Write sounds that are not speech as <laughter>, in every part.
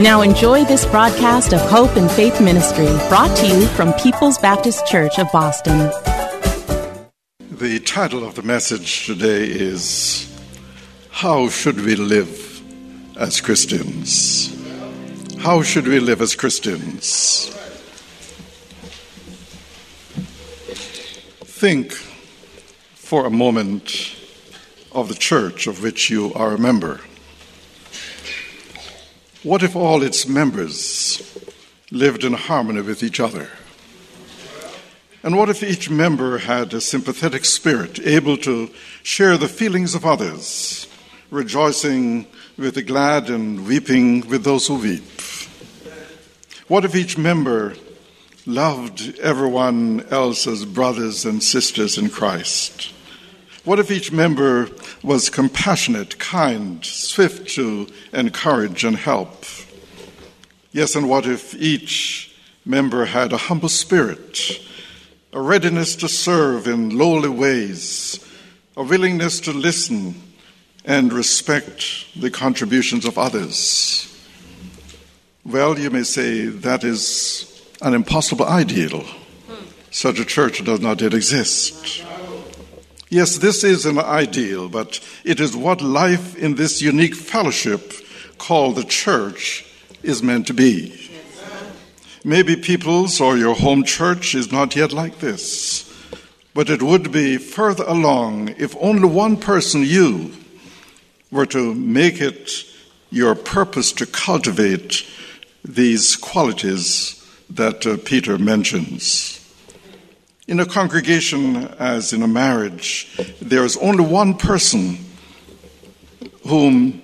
Now enjoy this broadcast of Hope and Faith Ministry, brought to you from People's Baptist Church of Boston. The title of the message today is How Should We Live as Christians? How should we live as Christians? Think for a moment of the church of which you are a member. What if all its members lived in harmony with each other? And what if each member had a sympathetic spirit, able to share the feelings of others, rejoicing with the glad and weeping with those who weep? What if each member loved everyone else as brothers and sisters in Christ? What if each member was compassionate, kind, swift to encourage and help? Yes, and what if each member had a humble spirit, a readiness to serve in lowly ways, a willingness to listen and respect the contributions of others? Well, you may say that is an impossible ideal. Hmm. Such a church does not yet exist. Yes, this is an ideal, but it is what life in this unique fellowship called the church is meant to be. Maybe people's or your home church is not yet like this, but it would be further along if only one person, you, were to make it your purpose to cultivate these qualities that uh, Peter mentions. In a congregation, as in a marriage, there is only one person whom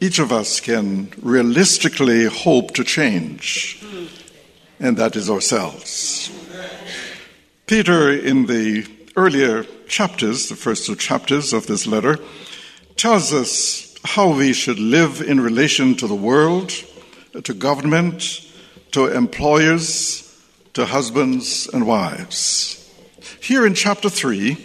each of us can realistically hope to change, and that is ourselves. Peter, in the earlier chapters, the first two chapters of this letter, tells us how we should live in relation to the world, to government, to employers, to husbands and wives. Here in chapter 3,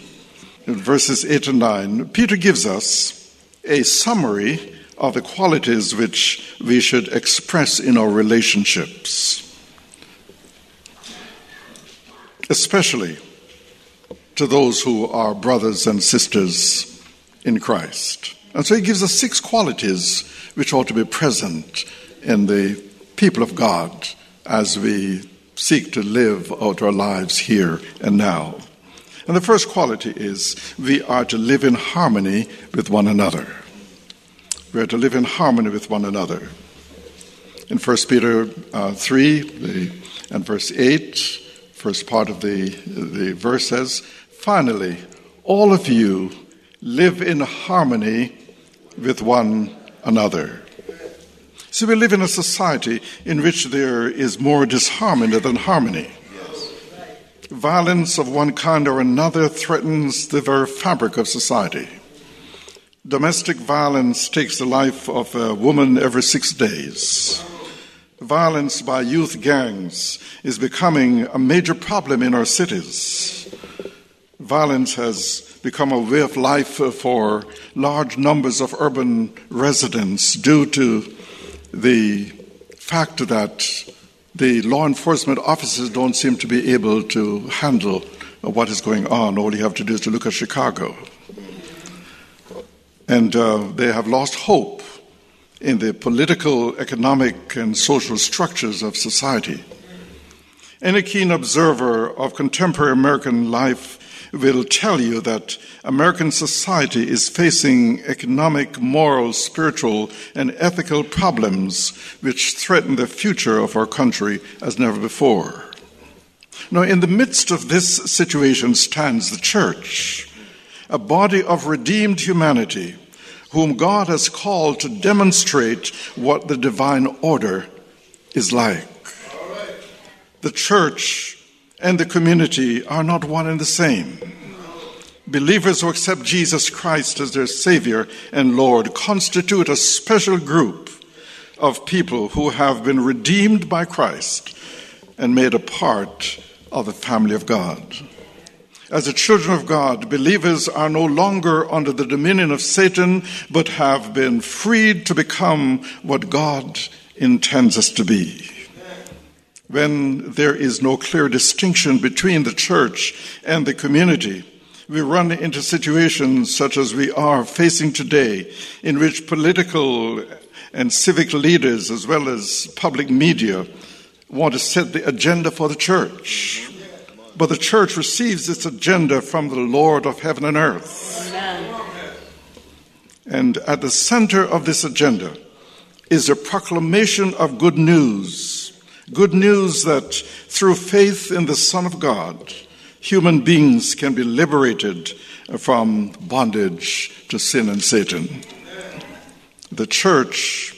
in verses 8 and 9, Peter gives us a summary of the qualities which we should express in our relationships, especially to those who are brothers and sisters in Christ. And so he gives us six qualities which ought to be present in the people of God as we seek to live out our lives here and now. And the first quality is we are to live in harmony with one another. We are to live in harmony with one another. In 1 Peter uh, 3 the, and verse 8, first part of the, the verse says, Finally, all of you live in harmony with one another. So we live in a society in which there is more disharmony than harmony. Violence of one kind or another threatens the very fabric of society. Domestic violence takes the life of a woman every six days. Violence by youth gangs is becoming a major problem in our cities. Violence has become a way of life for large numbers of urban residents due to the fact that the law enforcement officers don't seem to be able to handle what is going on. All you have to do is to look at Chicago. And uh, they have lost hope in the political, economic, and social structures of society. Any keen observer of contemporary American life will tell you that American society is facing economic, moral, spiritual, and ethical problems which threaten the future of our country as never before. Now, in the midst of this situation stands the church, a body of redeemed humanity whom God has called to demonstrate what the divine order is like. The church and the community are not one and the same. Believers who accept Jesus Christ as their Savior and Lord constitute a special group of people who have been redeemed by Christ and made a part of the family of God. As the children of God, believers are no longer under the dominion of Satan, but have been freed to become what God intends us to be. When there is no clear distinction between the church and the community, we run into situations such as we are facing today, in which political and civic leaders, as well as public media, want to set the agenda for the church. But the church receives its agenda from the Lord of heaven and earth. Amen. And at the center of this agenda is a proclamation of good news. Good news that through faith in the Son of God, human beings can be liberated from bondage to sin and Satan. The church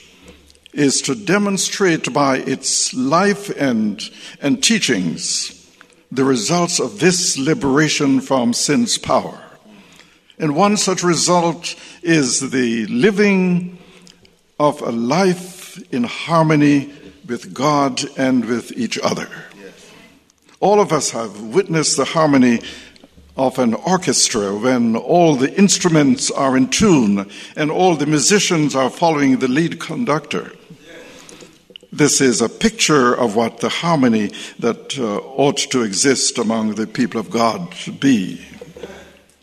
is to demonstrate by its life and, and teachings the results of this liberation from sin's power. And one such result is the living of a life in harmony with God and with each other. All of us have witnessed the harmony of an orchestra when all the instruments are in tune and all the musicians are following the lead conductor. This is a picture of what the harmony that uh, ought to exist among the people of God should be.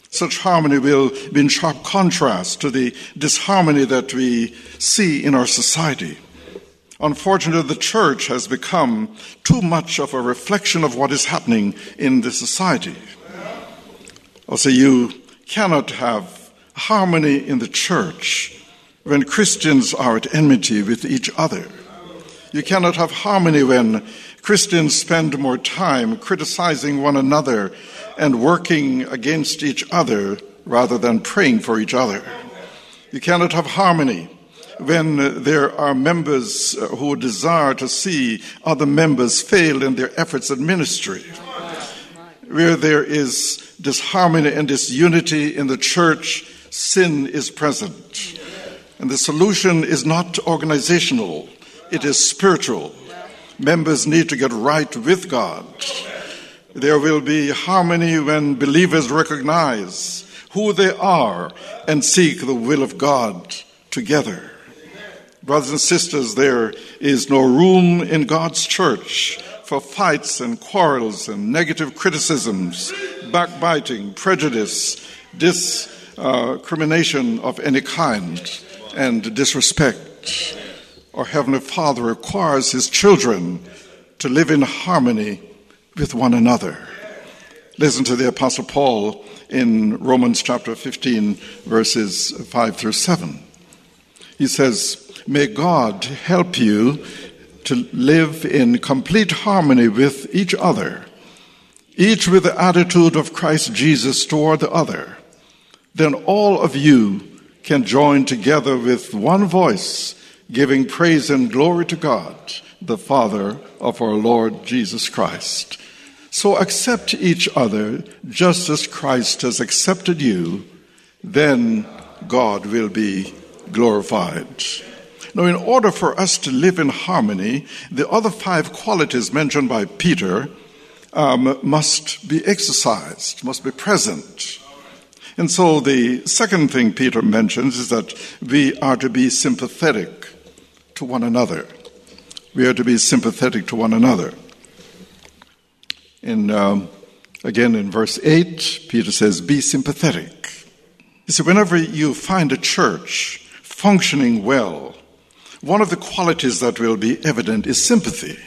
Such harmony will be in sharp contrast to the disharmony that we see in our society. Unfortunately, the church has become too much of a reflection of what is happening in the society. Also, you cannot have harmony in the church when Christians are at enmity with each other. You cannot have harmony when Christians spend more time criticizing one another and working against each other rather than praying for each other. You cannot have harmony when uh, there are members uh, who desire to see other members fail in their efforts at ministry. Where there is disharmony and disunity in the church, sin is present. And the solution is not organizational it is spiritual. Members need to get right with God. There will be harmony when believers recognize who they are and seek the will of God together. Brothers and sisters, there is no room in God's church for fights and quarrels and negative criticisms, backbiting, prejudice, discrimination uh, of any kind, and disrespect. Our Heavenly Father requires His children to live in harmony with one another. Listen to the Apostle Paul in Romans chapter 15, verses 5 through 7. He says, May God help you to live in complete harmony with each other, each with the attitude of Christ Jesus toward the other. Then all of you can join together with one voice giving praise and glory to God, the Father of our Lord Jesus Christ. So accept each other just as Christ has accepted you, then God will be glorified. Now, in order for us to live in harmony, the other five qualities mentioned by Peter um, must be exercised, must be present. And so the second thing Peter mentions is that we are to be sympathetic to one another. We are to be sympathetic to one another. In, um, again, in verse 8, Peter says, Be sympathetic. You see, whenever you find a church functioning well, one of the qualities that will be evident is sympathy.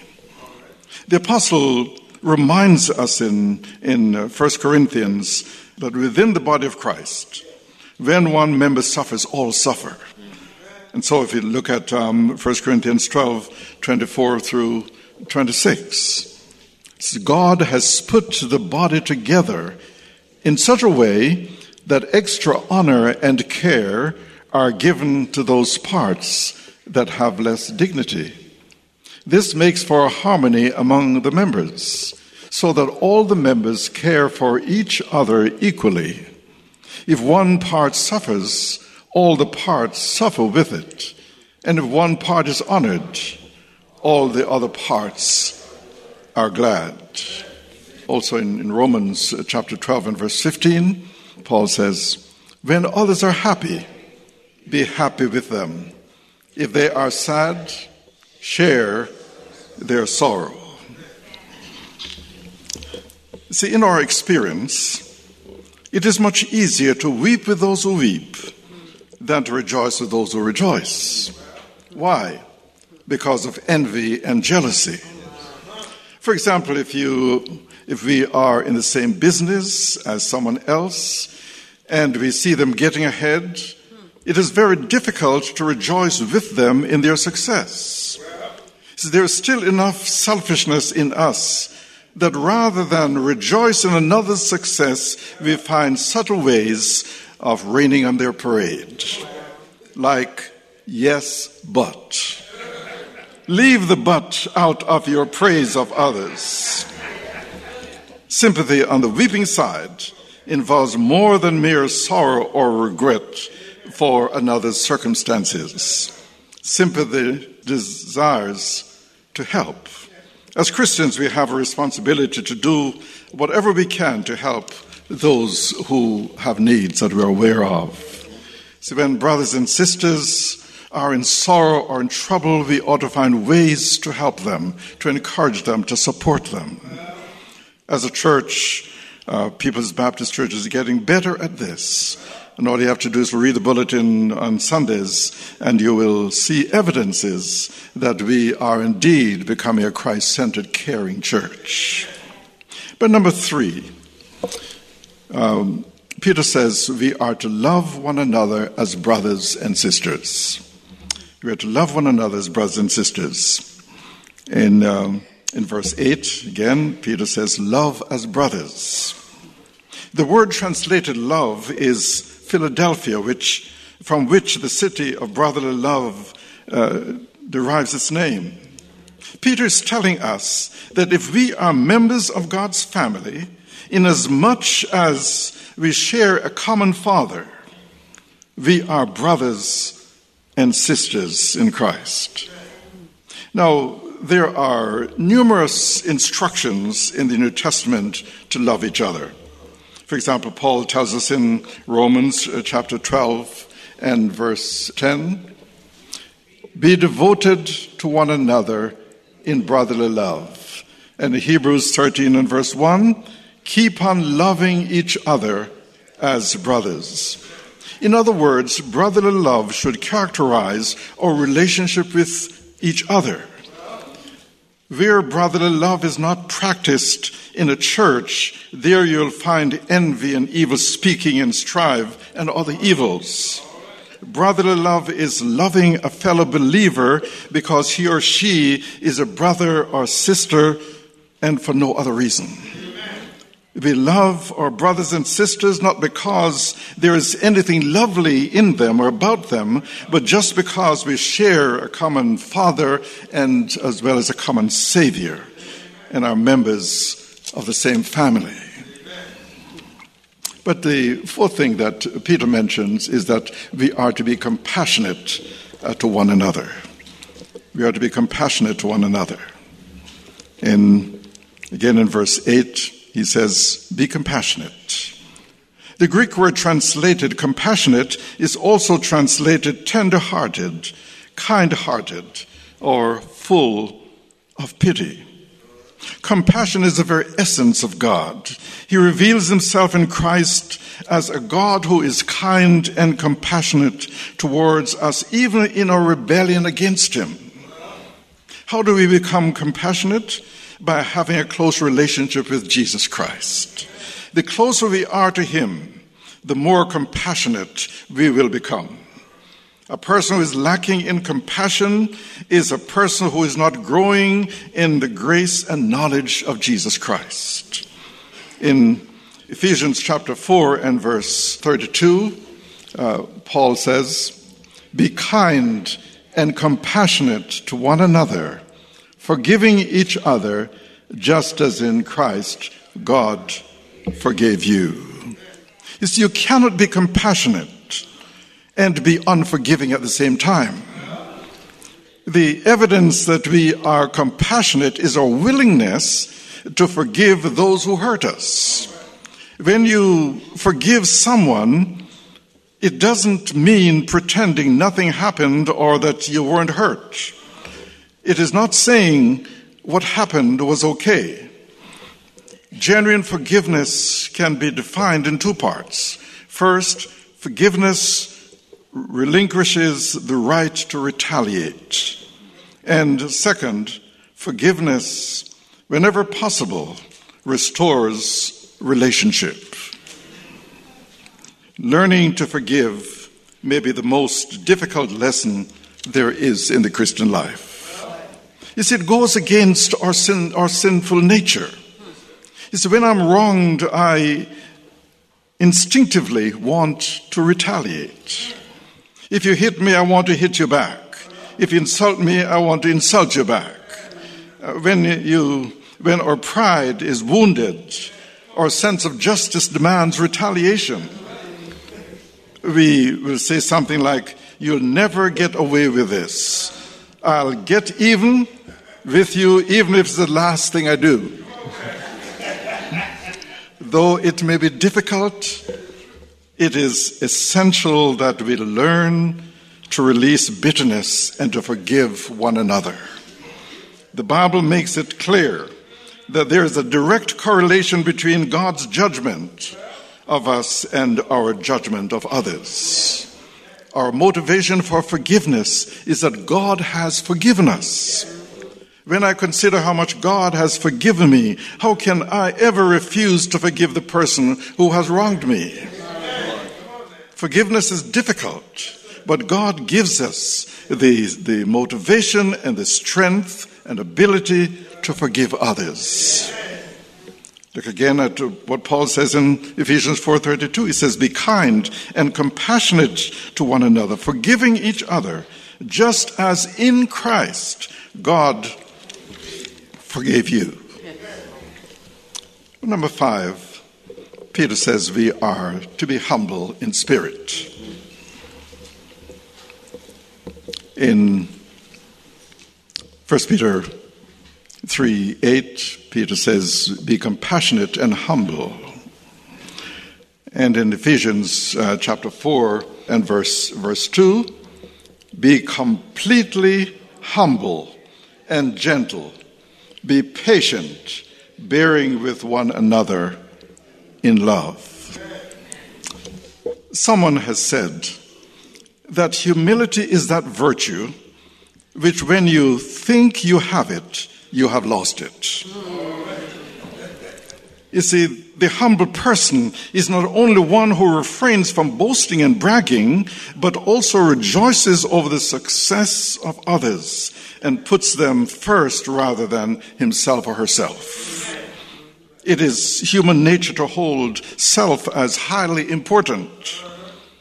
The apostle reminds us in, in 1 uh, Corinthians that within the body of Christ, when one member suffers, all suffer. And so if you look at um, 1 Corinthians 12, 24 through 26, God has put the body together in such a way that extra honor and care are given to those parts that have less dignity. This makes for a harmony among the members, so that all the members care for each other equally. If one part suffers, all the parts suffer with it. And if one part is honored, all the other parts are glad. Also in, in Romans uh, chapter 12 and verse 15, Paul says, When others are happy, be happy with them. If they are sad, share their sorrow. See, in our experience, it is much easier to weep with those who weep than to rejoice with those who rejoice. Why? Because of envy and jealousy. For example, if you if we are in the same business as someone else and we see them getting ahead, it is very difficult to rejoice with them in their success. So there is still enough selfishness in us that rather than rejoice in another's success, we find subtle ways of raining on their parade. Like, yes, but. Leave the but out of your praise of others. Sympathy on the weeping side involves more than mere sorrow or regret for another's circumstances. Sympathy desires to help. As Christians, we have a responsibility to do whatever we can to help those who have needs that we're aware of. So, when brothers and sisters are in sorrow or in trouble, we ought to find ways to help them, to encourage them, to support them. As a church, uh, People's Baptist Church is getting better at this. And all you have to do is read the bulletin on Sundays, and you will see evidences that we are indeed becoming a Christ centered, caring church. But number three, um, Peter says we are to love one another as brothers and sisters. We are to love one another as brothers and sisters. In um, in verse 8, again, Peter says, Love as brothers. The word translated love is Philadelphia, which, from which the city of brotherly love uh, derives its name. Peter is telling us that if we are members of God's family, inasmuch as we share a common Father, we are brothers and sisters in Christ. Now, there are numerous instructions in the New Testament to love each other. For example, Paul tells us in Romans uh, chapter 12 and verse 10 be devoted to one another in brotherly love. And Hebrews 13 and verse 1 keep on loving each other as brothers. In other words, brotherly love should characterize our relationship with each other. Where brotherly love is not practiced in a church, there you'll find envy and evil speaking and strife and other evils. Brotherly love is loving a fellow believer because he or she is a brother or sister and for no other reason. We love our brothers and sisters not because there is anything lovely in them or about them, but just because we share a common Father and as well as a common Savior and are members of the same family. But the fourth thing that Peter mentions is that we are to be compassionate uh, to one another. We are to be compassionate to one another. In again in verse 8 he says, Be compassionate. The Greek word translated compassionate is also translated tender hearted, kind hearted, or full of pity. Compassion is the very essence of God. He reveals himself in Christ as a God who is kind and compassionate towards us, even in our rebellion against him. How do we become compassionate? By having a close relationship with Jesus Christ. The closer we are to him, the more compassionate we will become. A person who is lacking in compassion is a person who is not growing in the grace and knowledge of Jesus Christ. In Ephesians chapter 4 and verse 32, uh, Paul says, Be kind and compassionate to one another, forgiving each other, just as in Christ God forgave you. You see, you cannot be compassionate and be unforgiving at the same time. The evidence that we are compassionate is our willingness to forgive those who hurt us. When you forgive someone, it doesn't mean pretending nothing happened or that you weren't hurt. It is not saying what happened was okay. Genuine forgiveness can be defined in two parts. First, forgiveness relinquishes the right to retaliate. And second, forgiveness, whenever possible, restores relationship. Learning to forgive may be the most difficult lesson there is in the Christian life. You see, it goes against our, sin, our sinful nature. You see, when I'm wronged, I instinctively want to retaliate. If you hit me, I want to hit you back. If you insult me, I want to insult you back. Uh, when you, when our pride is wounded, our sense of justice demands retaliation. We will say something like, You'll never get away with this. I'll get even with you, even if it's the last thing I do. <laughs> Though it may be difficult, it is essential that we learn to release bitterness and to forgive one another. The Bible makes it clear that there is a direct correlation between God's judgment of us and our judgment of others. Our motivation for forgiveness is that God has forgiven us. When I consider how much God has forgiven me, how can I ever refuse to forgive the person who has wronged me? Forgiveness is difficult, but God gives us the, the motivation and the strength and ability to forgive others. Look again at what Paul says in Ephesians 4:32. He says, "Be kind and compassionate to one another, forgiving each other, just as in Christ God forgave you." Number 5, Peter says we are to be humble in spirit. In 1 Peter 3 8, Peter says, Be compassionate and humble. And in Ephesians uh, chapter 4 and verse, verse 2, be completely humble and gentle. Be patient, bearing with one another in love. Someone has said that humility is that virtue which, when you think you have it, you have lost it. You see, the humble person is not only one who refrains from boasting and bragging, but also rejoices over the success of others and puts them first rather than himself or herself. It is human nature to hold self as highly important.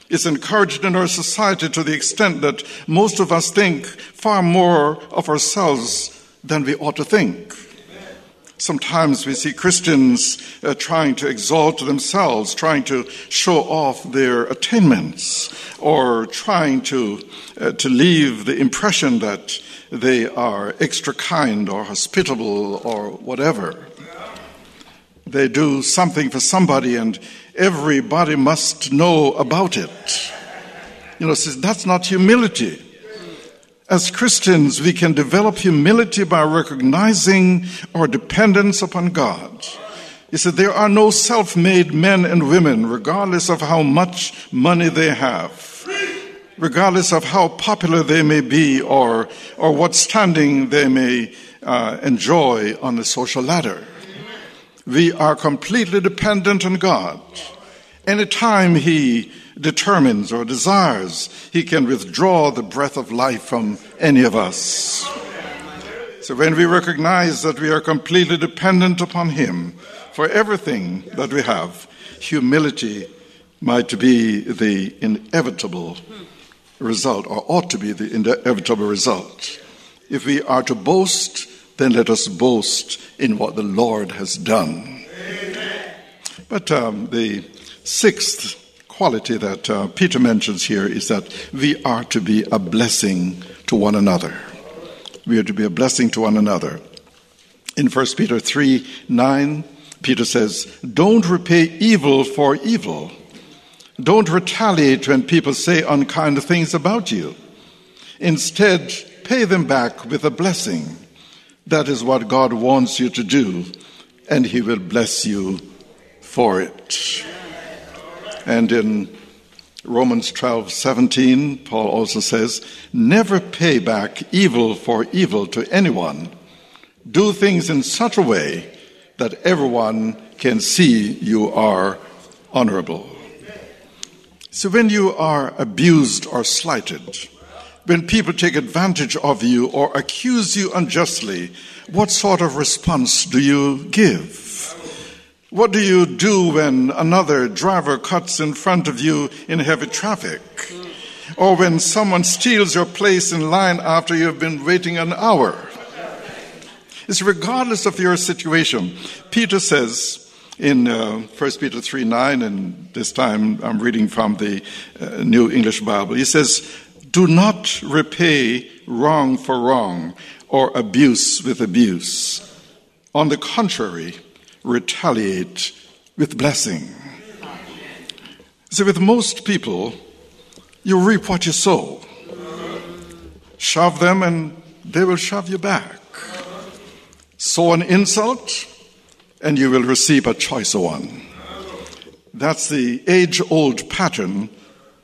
It's encouraged in our society to the extent that most of us think far more of ourselves than we ought to think. Sometimes we see Christians uh, trying to exalt themselves, trying to show off their attainments, or trying to, uh, to leave the impression that they are extra kind or hospitable or whatever. They do something for somebody and everybody must know about it. You know, that's not humility. As Christians, we can develop humility by recognizing our dependence upon God. He said, There are no self made men and women, regardless of how much money they have, regardless of how popular they may be or, or what standing they may uh, enjoy on the social ladder. We are completely dependent on God. Anytime He determines or desires, He can withdraw the breath of life from any of us. So when we recognize that we are completely dependent upon Him for everything that we have, humility might be the inevitable result, or ought to be the inevitable result. If we are to boast, then let us boast in what the Lord has done. But um, the sixth quality that uh, Peter mentions here is that we are to be a blessing to one another. We are to be a blessing to one another. In 1 Peter 3 9, Peter says, Don't repay evil for evil. Don't retaliate when people say unkind things about you. Instead, pay them back with a blessing. That is what God wants you to do, and He will bless you for it. And in Romans 12 17, Paul also says, Never pay back evil for evil to anyone. Do things in such a way that everyone can see you are honorable. So when you are abused or slighted, when people take advantage of you or accuse you unjustly, what sort of response do you give? What do you do when another driver cuts in front of you in heavy traffic? Or when someone steals your place in line after you've been waiting an hour? It's regardless of your situation. Peter says in uh, 1 Peter 3 9, and this time I'm reading from the uh, New English Bible, he says, Do not repay wrong for wrong or abuse with abuse. On the contrary, retaliate with blessing. So, with most people, you reap what you sow. Shove them and they will shove you back. Sow an insult and you will receive a choicer one. That's the age old pattern,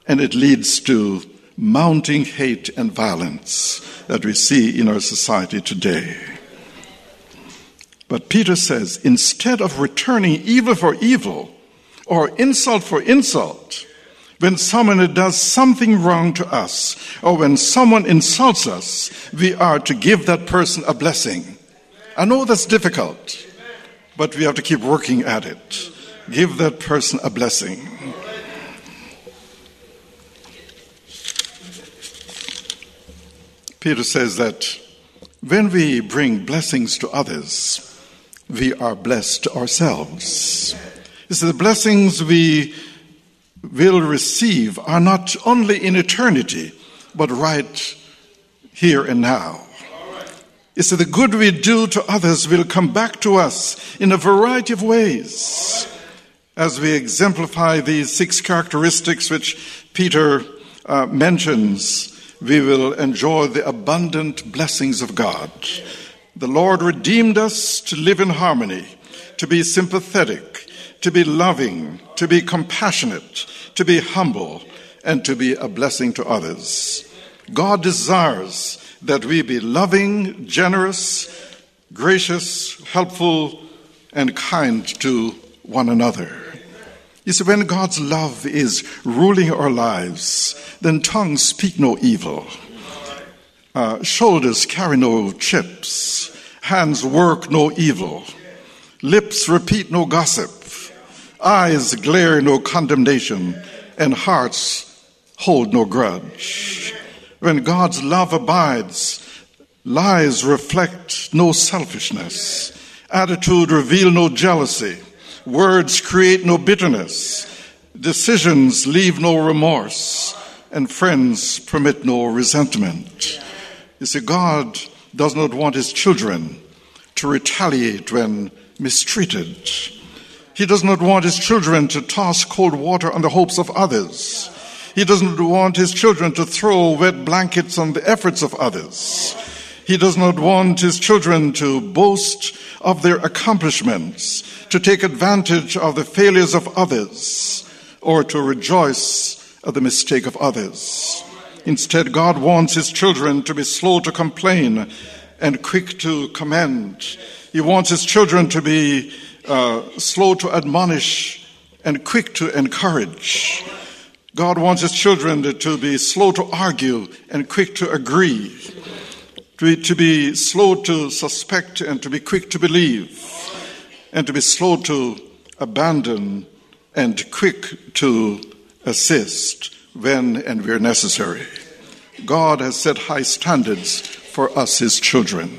and it leads to mounting hate and violence that we see in our society today. But Peter says instead of returning evil for evil or insult for insult, when someone does something wrong to us or when someone insults us, we are to give that person a blessing. I know that's difficult, but we have to keep working at it. Give that person a blessing. Peter says that when we bring blessings to others, we are blessed ourselves. So the blessings we will receive are not only in eternity, but right here and now. It's that the good we do to others will come back to us in a variety of ways. As we exemplify these six characteristics which Peter uh, mentions, we will enjoy the abundant blessings of God. The Lord redeemed us to live in harmony, to be sympathetic, to be loving, to be compassionate, to be humble, and to be a blessing to others. God desires that we be loving, generous, gracious, helpful, and kind to one another. You see, when God's love is ruling our lives, then tongues speak no evil. Uh, shoulders carry no chips, hands work no evil, lips repeat no gossip, eyes glare no condemnation, and hearts hold no grudge. When God's love abides, lies reflect no selfishness, attitude reveal no jealousy, words create no bitterness, decisions leave no remorse, and friends permit no resentment. You see, God does not want his children to retaliate when mistreated. He does not want his children to toss cold water on the hopes of others. He doesn't want his children to throw wet blankets on the efforts of others. He does not want his children to boast of their accomplishments, to take advantage of the failures of others, or to rejoice at the mistake of others. Instead, God wants his children to be slow to complain and quick to commend. He wants his children to be uh, slow to admonish and quick to encourage. God wants his children to be slow to argue and quick to agree, to be, to be slow to suspect and to be quick to believe, and to be slow to abandon and quick to assist when and where necessary. God has set high standards for us, his children.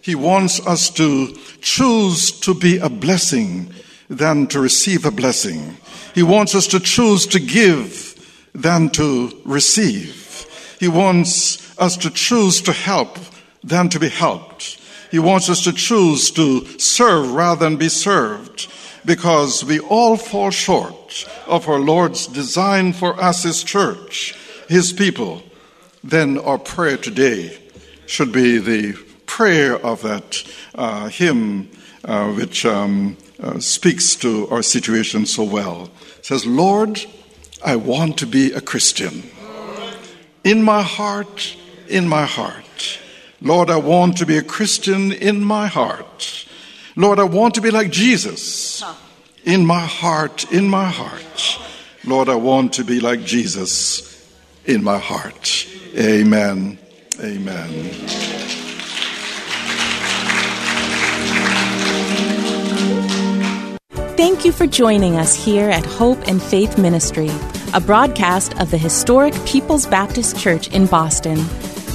He wants us to choose to be a blessing than to receive a blessing. He wants us to choose to give than to receive. He wants us to choose to help than to be helped. He wants us to choose to serve rather than be served because we all fall short of our Lord's design for us, His church, His people. Then our prayer today should be the prayer of that uh, hymn uh, which um, uh, speaks to our situation so well. It says, Lord, I want to be a Christian. In my heart, in my heart. Lord, I want to be a Christian in my heart. Lord, I want to be like Jesus. In my heart, in my heart. Lord, I want to be like Jesus in my heart. Amen. Amen. Thank you for joining us here at Hope and Faith Ministry, a broadcast of the historic People's Baptist Church in Boston.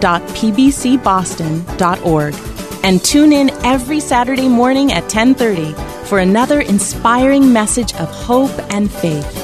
www.pbcboston.org and tune in every Saturday morning at 10:30 for another inspiring message of hope and faith.